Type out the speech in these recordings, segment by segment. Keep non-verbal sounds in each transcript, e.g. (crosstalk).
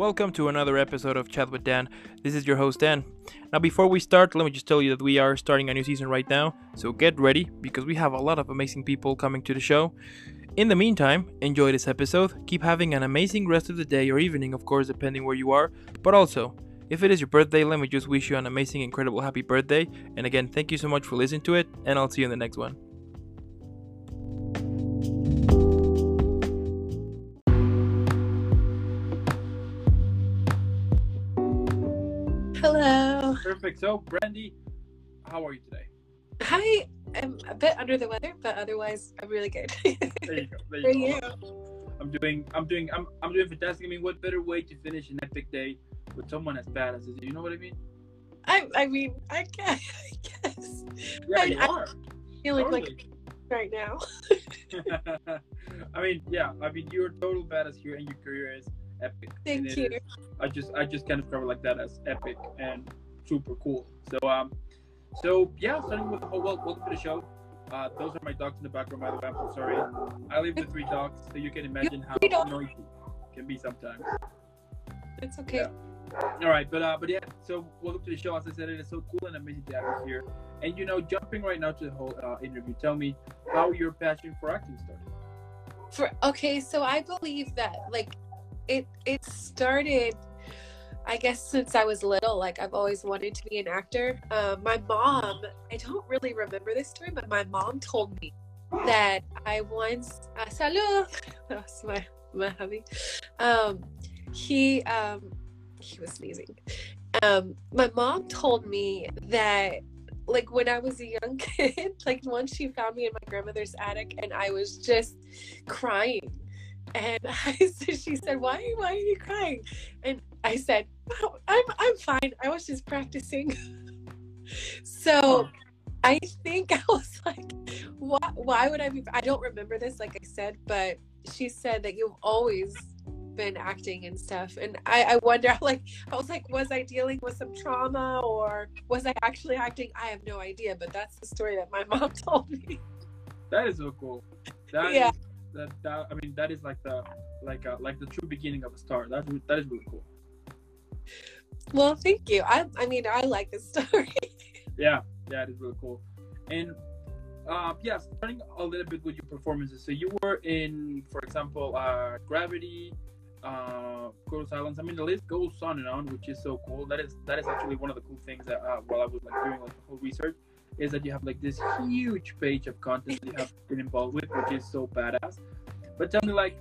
Welcome to another episode of Chat with Dan. This is your host Dan. Now, before we start, let me just tell you that we are starting a new season right now, so get ready because we have a lot of amazing people coming to the show. In the meantime, enjoy this episode, keep having an amazing rest of the day or evening, of course, depending where you are, but also, if it is your birthday, let me just wish you an amazing, incredible, happy birthday. And again, thank you so much for listening to it, and I'll see you in the next one. Perfect. So, Brandy, how are you today? Hi. I'm a bit under the weather, but otherwise I'm really good. (laughs) There you go. There you you? go. I'm doing, I'm doing, I'm, I'm doing fantastic. I mean, what better way to finish an epic day with someone as bad as you? You know what I mean? I I mean I guess (laughs) I guess Yeah, I- you I- are. feeling like Totally. right now. (laughs) I mean, yeah. I mean, you're total badass here, and your career is epic. Thank you. is- I just, I just kind of cover like that as epic and super cool. So, um, so yeah, starting with oh, well, welcome to the show. Uh, those are my dogs in the background, by the way. I'm so sorry. I live with three dogs, so you can imagine how noisy it can be sometimes. It's okay. Yeah. All right, but uh, but yeah. So welcome to the show. As I said, it is so cool and amazing to have you here. And you know, jumping right now to the whole uh, interview, tell me how your passion for acting started. For okay, so I believe that like it it started I guess since I was little, like I've always wanted to be an actor. Uh, my mom, I don't really remember this story, but my mom told me that I once, uh, salud, (laughs) that's my my hubby. Um, he um, he was sneezing. Um, my mom told me that like when I was a young (laughs) kid, like once she found me in my grandmother's attic, and I was just crying. And (laughs) I said, she said, why, why are you crying? And I said, oh, I'm, I'm fine. I was just practicing. (laughs) so I think (laughs) I was like, why, why would I be? I don't remember this, like I said, but she said that you've always been acting and stuff. And I, I wonder, (laughs) like, I was like, was I dealing with some trauma or was I actually acting? I have no idea, but that's the story that my mom told me. That is so cool. That Yeah. is- that, that I mean that is like the like uh, like the true beginning of a star. That that is really cool. Well, thank you. I, I mean, I like this (laughs) story. Yeah, yeah, it is really cool. And uh, yeah, starting a little bit with your performances. So you were in, for example, uh, Gravity, uh, Cruel Silence. I mean, the list goes on and on, which is so cool. That is that is actually one of the cool things that uh, while I was like doing like the whole research is that you have like this huge page of content that you have been involved with, which is so badass. But tell me, like,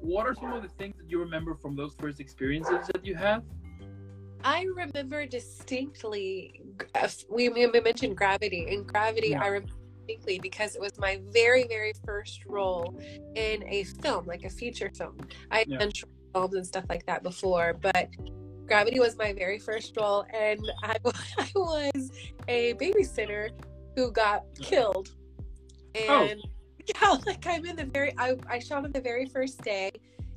what are some of the things that you remember from those first experiences that you had? I remember distinctly, uh, we, we mentioned Gravity, and Gravity, Yeah. I remember distinctly because it was my very, very first role in a film, like a feature film. I had Yeah. done short films and stuff like that before, but Gravity was my very first role, and (laughs) I, I was a babysitter who got killed. Oh. And (laughs) yeah, like I'm in the very, I, I shot on the very first day,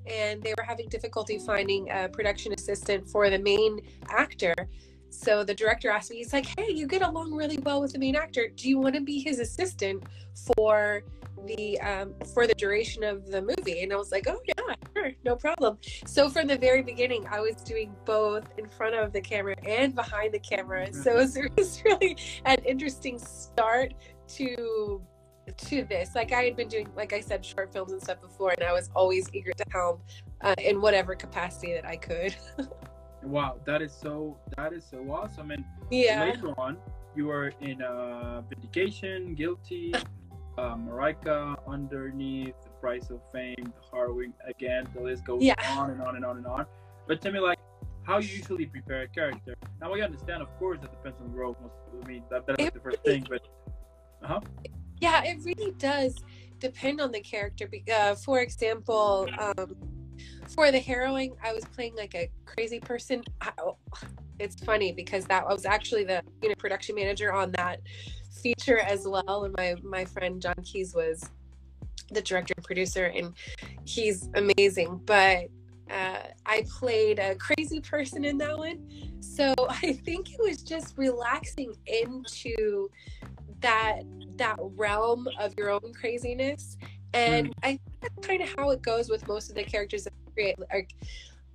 and they were having difficulty finding a production assistant for the main actor. So the director asked me, he's like, "Hey, you get along really well with the main actor. Do you want to be his assistant for the um, for the duration of the movie?" And I was like, "Oh yeah, sure, no problem." So from the very beginning, I was doing both in front of the camera and behind the camera. So it was, (laughs) it was really an interesting start to to this. Like I had been doing, like I said, short films and stuff before, and I was always eager to help uh, in whatever capacity that I could. (laughs) Wow, that is so that is so awesome. And yeah. later on, you were in uh, Vindication, Guilty, (laughs) uh, Marika, Underneath, The Price of Fame, The Harrowing. Again, the list goes Yeah. on and on and on and on. But tell me, like, how you usually prepare a character. Now, I understand, of course, that depends on the role. Most, I mean, that, that's like the first thing, but uh huh. Yeah, it really does depend on the character. Uh, for example, um, for the harrowing, I was playing like a crazy person. I, oh, it's funny because that I was actually the you know production manager on that feature as well, and my my friend John Keys was the director and producer, and he's amazing. But uh, I played a crazy person in that one, so (laughs) I think it was just relaxing into that that realm of your own craziness. And i think that's kind of how it goes with most of the characters that I create. Like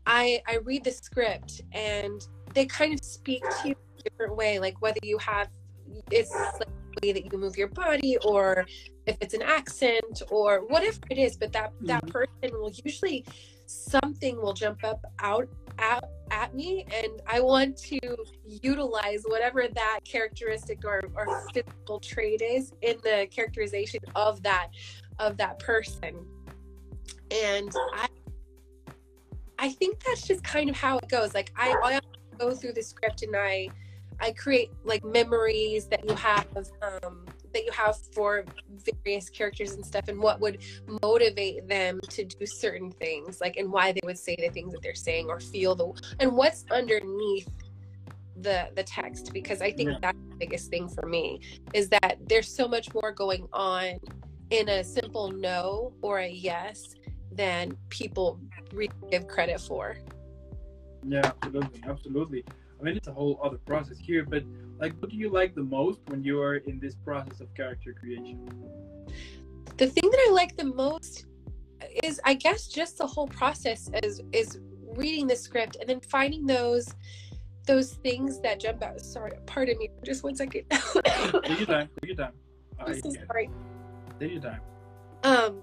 I I read the script and they kind of speak to you in a different way, like whether you have it's like the way that you move your body or if it's an accent or whatever it is, but that that Mhm. person will usually something will jump up out out at me and I want to utilize whatever that characteristic or, or physical trait is in the characterization of that of that person. And I I think that's just kind of how it goes. Like I, I go through the script and I I create like memories that you have um, that you have for various characters and stuff, and what would motivate them to do certain things, like and why they would say the things that they're saying or feel the and what's underneath the the text. Because I think Yeah. that's the biggest thing for me is that there's so much more going on in a simple no or a yes than people really give credit for. Yeah, absolutely, absolutely. I mean, it's a whole other process here, but like, what do you like the most when you are in this process of character creation? the thing that I like the most is I guess just the whole process is is reading the script and then finding those those things that jump out. Sorry, pardon me, just one second. Take your time. Take your time. (laughs) I I'm so sorry. Take your time. Um,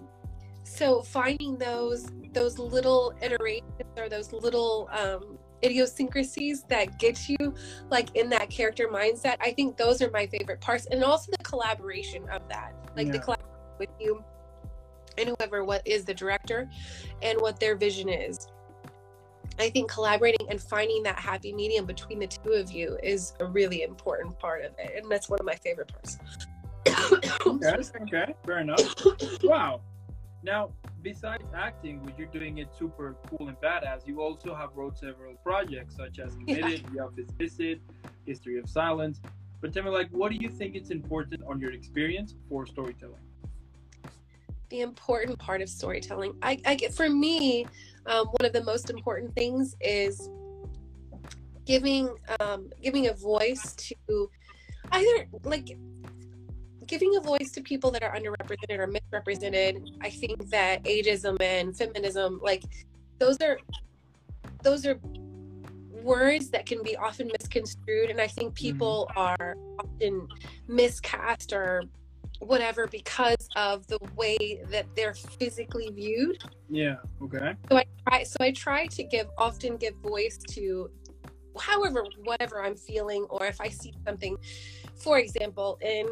so finding those those little iterations or those little um idiosyncrasies that get you like in that character mindset i think those are my favorite parts and also the collaboration of that like the Yeah. collaboration with you and whoever what is the director and what their vision is i think collaborating and finding that happy medium between the two of you is a really important part of it and that's one of my favorite parts Okay. Okay. Fair enough. Wow. Now, besides acting, which you're doing it super cool and badass, you also have wrote several projects such as Committed, The Office Visit, History of Silence. But tell me, like, what do you think it's important on your experience for storytelling? the important part of storytelling. I, I get for me, um, one of the most important things is giving um, giving a voice to either like giving a voice to people that are underrepresented or misrepresented. I think that ageism and feminism, like those are those are words that can be often misconstrued and i think mm-hmm. people are often miscast or whatever because of the way that they're physically viewed Yeah. Okay. so i try so i try to give often give voice to however whatever i'm feeling or if i see something for example in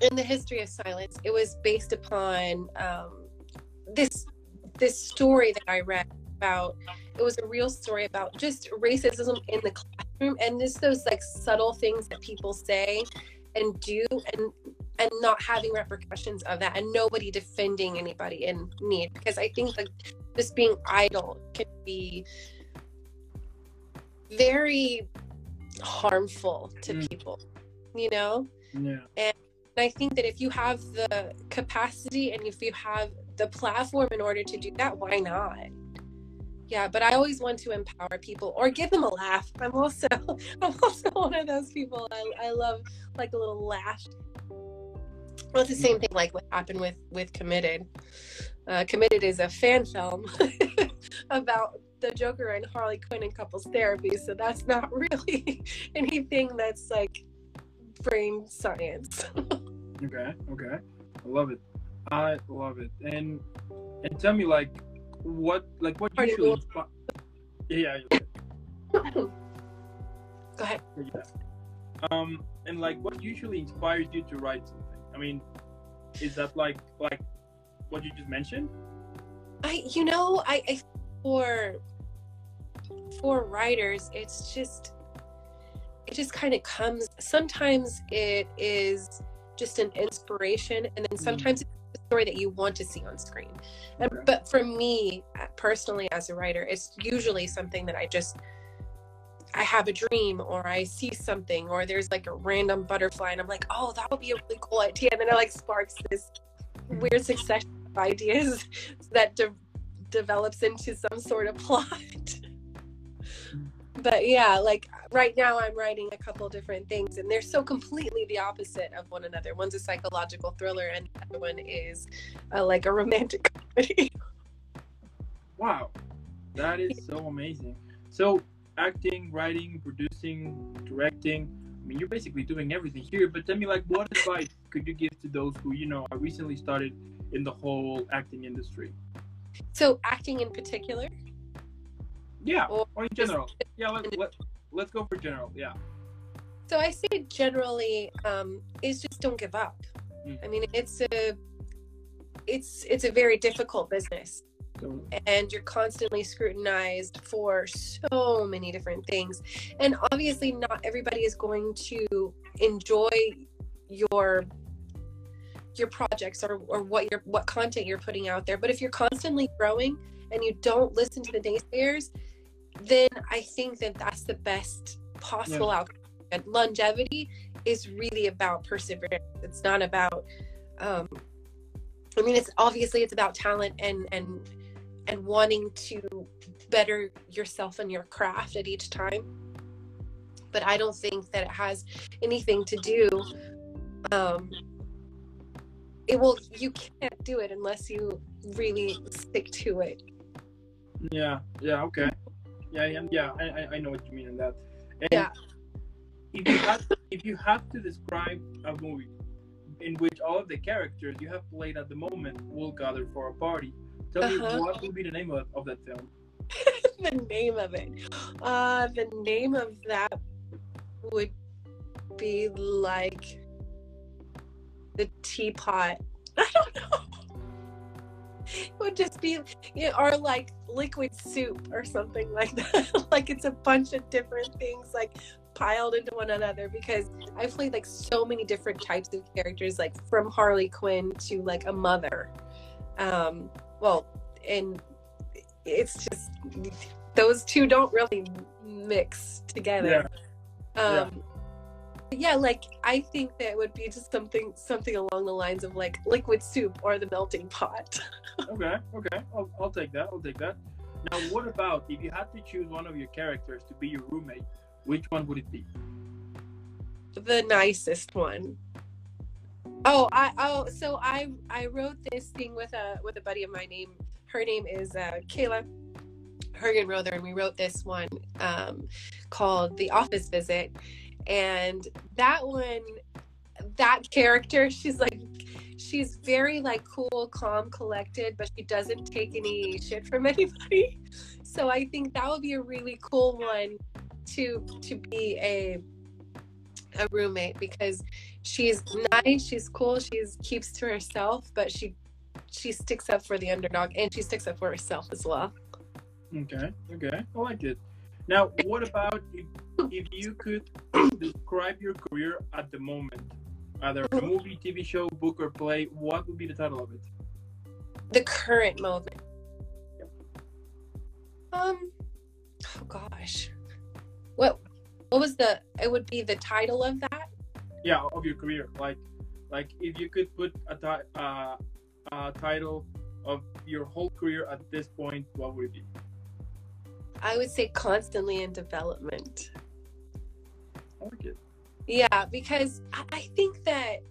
in the history of silence it was based upon um, this this story that i read about it was a real story about just racism in the classroom and just those like subtle things that people say and do and and not having repercussions of that and nobody defending anybody in need because i think like just being idle can be very harmful to Mm. people you know Yeah. And i think that if you have the capacity and if you have the platform in order to do that why not? Yeah but i always want to empower people or give them a laugh. I'm also (laughs) i'm also one of those people. I, I love like a little laugh. Well it's the same thing like what happened with with committed. Uh, committed is a fan film (laughs) about the joker and harley quinn and couples therapy so that's not (laughs) really anything that's like brain science Okay. Okay. I love it. I love it. And and tell me, like, what like what Pardon usually yeah, yeah, go ahead yeah. Um, and like, what usually inspires you to write something? I mean, is that like like what you just mentioned? I, you know, I, I for for writers, it's just it just kind of comes. Sometimes it is just an inspiration, and then sometimes it's a story that you want to see on screen. And, Okay. but for me uh, personally, as a writer, it's usually something that I just I have a dream or I see something or there's like a random butterfly and I'm like, oh, that would be a really cool idea. And then it like sparks this weird succession of ideas (laughs) that de- develops into some sort of (laughs) plot. but yeah, like right now I'm writing a couple different things and they're so completely the opposite of one another. One's a psychological thriller and the other one is uh, like a romantic (laughs) comedy. Wow. That is so amazing. So acting, writing, producing, directing. I mean, you're basically doing everything here. But tell me, like, what advice could you give to those who, you know, are recently started in the whole acting industry? So acting in particular. Yeah, or, or in general. Yeah, let, let, let's go for general. Yeah. So I say generally um, is just don't give up. Mm. I mean, it's a it's it's a very difficult business and you're constantly scrutinized for so many different things and obviously not everybody is going to enjoy your your projects or, or what your what content you're putting out there but if you're constantly growing and you don't listen to the naysayers then i think that that's the best possible yeah. outcome and longevity is really about perseverance it's not about um i mean it's obviously it's about talent and and and wanting to better yourself and your craft at each time. But I don't think that it has anything to do. Um, it will. You can't do it unless you really stick to it. Yeah. Yeah. Okay. Yeah. Yeah. yeah I, I know what you mean in that. And yeah. If you have if you have to describe a movie in which all of the characters you have played at the moment will gather for a party, Tell uh-huh. me what would be the name of, of that film? (laughs) the name of it. Uh, the name of that would be like the teapot. (laughs) I don't know. It (laughs) would just be, you know, or like liquid soup or something like (laughs) that. like it's a bunch of different things like piled into one another because I played like so many different types of characters, like from Harley Quinn to like a mother. Um, well, and it's just those two don't really mix together. Yeah. Um, yeah. yeah, like I think that would be just something something along the lines of like liquid soup or the melting pot. (laughs) okay, okay, I'll, I'll take that. I'll take that. Now, what about if you had to choose one of your characters to be your roommate? Which one would it be? The nicest one. Oh, I oh so I I wrote this thing with a with a buddy of mine named her name is uh, Kayla Hergenrother, and we wrote this one um, called The Office Visit. And that one, that character, (laughs) she's like, she's very like cool, calm, collected, but she doesn't take any shit from (laughs) anybody. So I think that would be a really cool one to to be a a roommate because she's nice, she's cool, she's keeps to herself, but she she sticks up for the underdog and she sticks up for herself as well. Okay, okay, I like it. Now, what about if, if you could (clears throat) describe your career at the moment, either a movie, TV show, book, or play? What would be the title of it? The current moment. Yep. Um. Oh gosh. What? What was the? It would be the title of that. Yeah, of your career. Like, like if you could put a uh, uh, title of your whole career at this point, what would it be? I would say constantly in development. I like it. Yeah, because I think that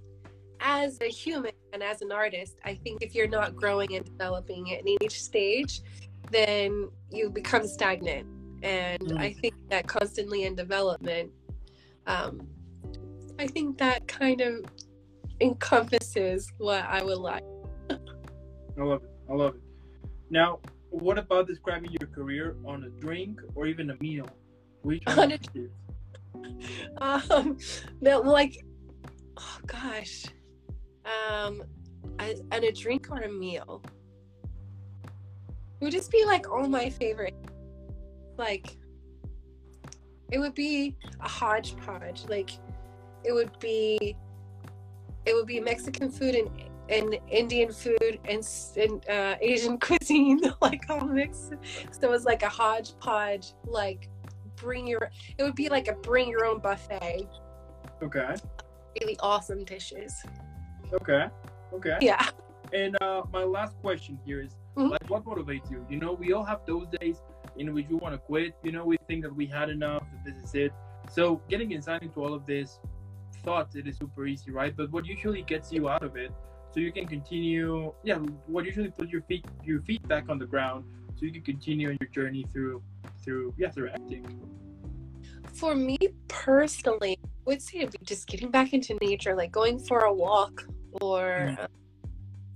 as a human and as an artist, I think if you're not growing and developing at each stage, then you become stagnant. And mm. I think that constantly in development, um, I think that kind of encompasses what I would like. I love it. I love it. Now, what about describing your career on a drink or even a meal? Which one (laughs) um, no, like, oh gosh, um, on a drink or a meal. It would just be like all my favorite. Like, it would be a hodgepodge. Like, it would be, it would be Mexican food and and Indian food and, and uh, Asian (laughs) cuisine, (laughs) like all mixed. So it was like a hodgepodge, like bring your. It would be like a bring your own buffet. Okay. Really awesome dishes. Okay. Okay. Yeah. And uh, my last question here is, mm-hmm. like, what motivates you? You know, we all have those days in which we want to quit. You know, we think that we had enough, that this is it. So getting inside into all of this thoughts, it is super easy, right? But what usually gets you out of it so you can continue yeah what usually put your feet your feet back on the ground so you can continue on your journey through through yeah through acting For me personally, I would say it'd be just getting back into nature, like going for a walk or Mm. um,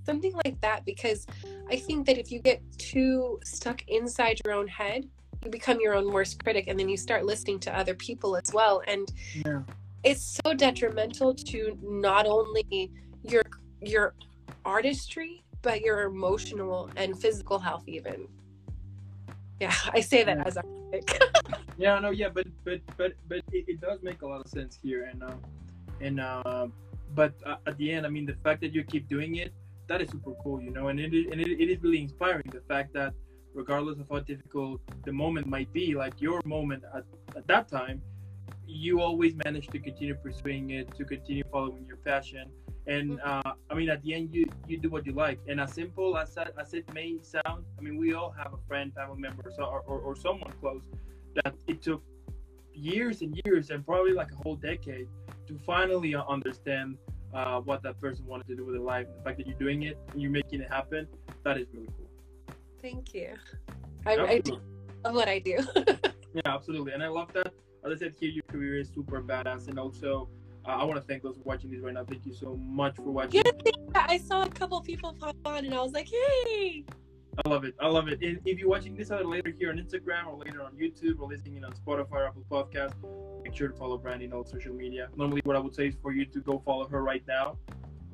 something like that. Because I think that if you get too stuck inside your own head, you become your own worst critic, and then you start listening to other people as well. And yeah it's so detrimental to not only your your artistry, but your emotional and physical health, even. Yeah, I say that Yeah. as a. (laughs) Yeah, no, yeah, but but but but it, it does make a lot of sense here, and uh, and uh, but uh, at the end, I mean, the fact that you keep doing it, that is super cool, you know, and it is, and it, it is really inspiring. The fact that regardless of how difficult the moment might be, like your moment at, at that time, you always manage to continue pursuing it, to continue following your passion, and uh, I mean, at the end, you you do what you like, and as simple as that, as it may sound, I mean, we all have a friend, family member, so, or, or, or someone close that it took years and years and probably like a whole decade to finally understand uh, what that person wanted to do with their life. The fact that you're doing it and you're making it happen, that is really cool. Thank you. I, I do love what I do. (laughs) Yeah, absolutely. And I love that. As I said here, your career is super badass. And also, uh, I want to thank those are watching this right now. Thank you so much for watching. Yeah, I saw a couple people pop on, and I was like, "Hey!" I love it. I love it. And if you're watching this either later here on Instagram or later on YouTube or listening on Spotify or Apple Podcast, make sure to follow Brandy on all social media. Normally, what I would say is for you to go follow her right now.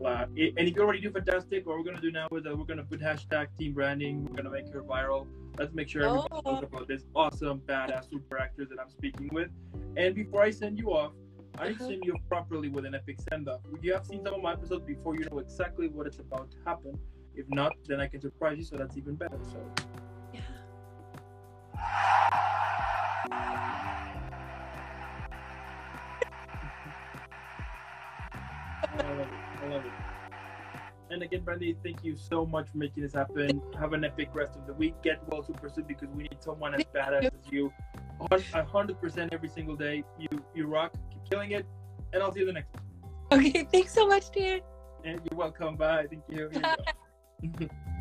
Uh, and if you already do fantastic, what we're gonna do now is that we're gonna put hashtag Team Branding. We're gonna make her viral. Let's make sure everybody Oh. knows about this awesome, badass super actor that I'm speaking with. And before I send you off, I Uh-huh. you properly with an epic send off. You have seen some of my episodes before, you know exactly what is about to happen. If not, then I can surprise you, so that's even better. So. Yeah. I love it. I love it. And again, Brandy, thank you so much for making this happen. Have an epic rest of the week. Get well super soon because we need someone as badass as you. A hundred percent every single day. You you rock. Keep killing it. And I'll see you the next one. Okay, thanks so much, Dan. And you're welcome. Bye. Thank you. Go. (laughs)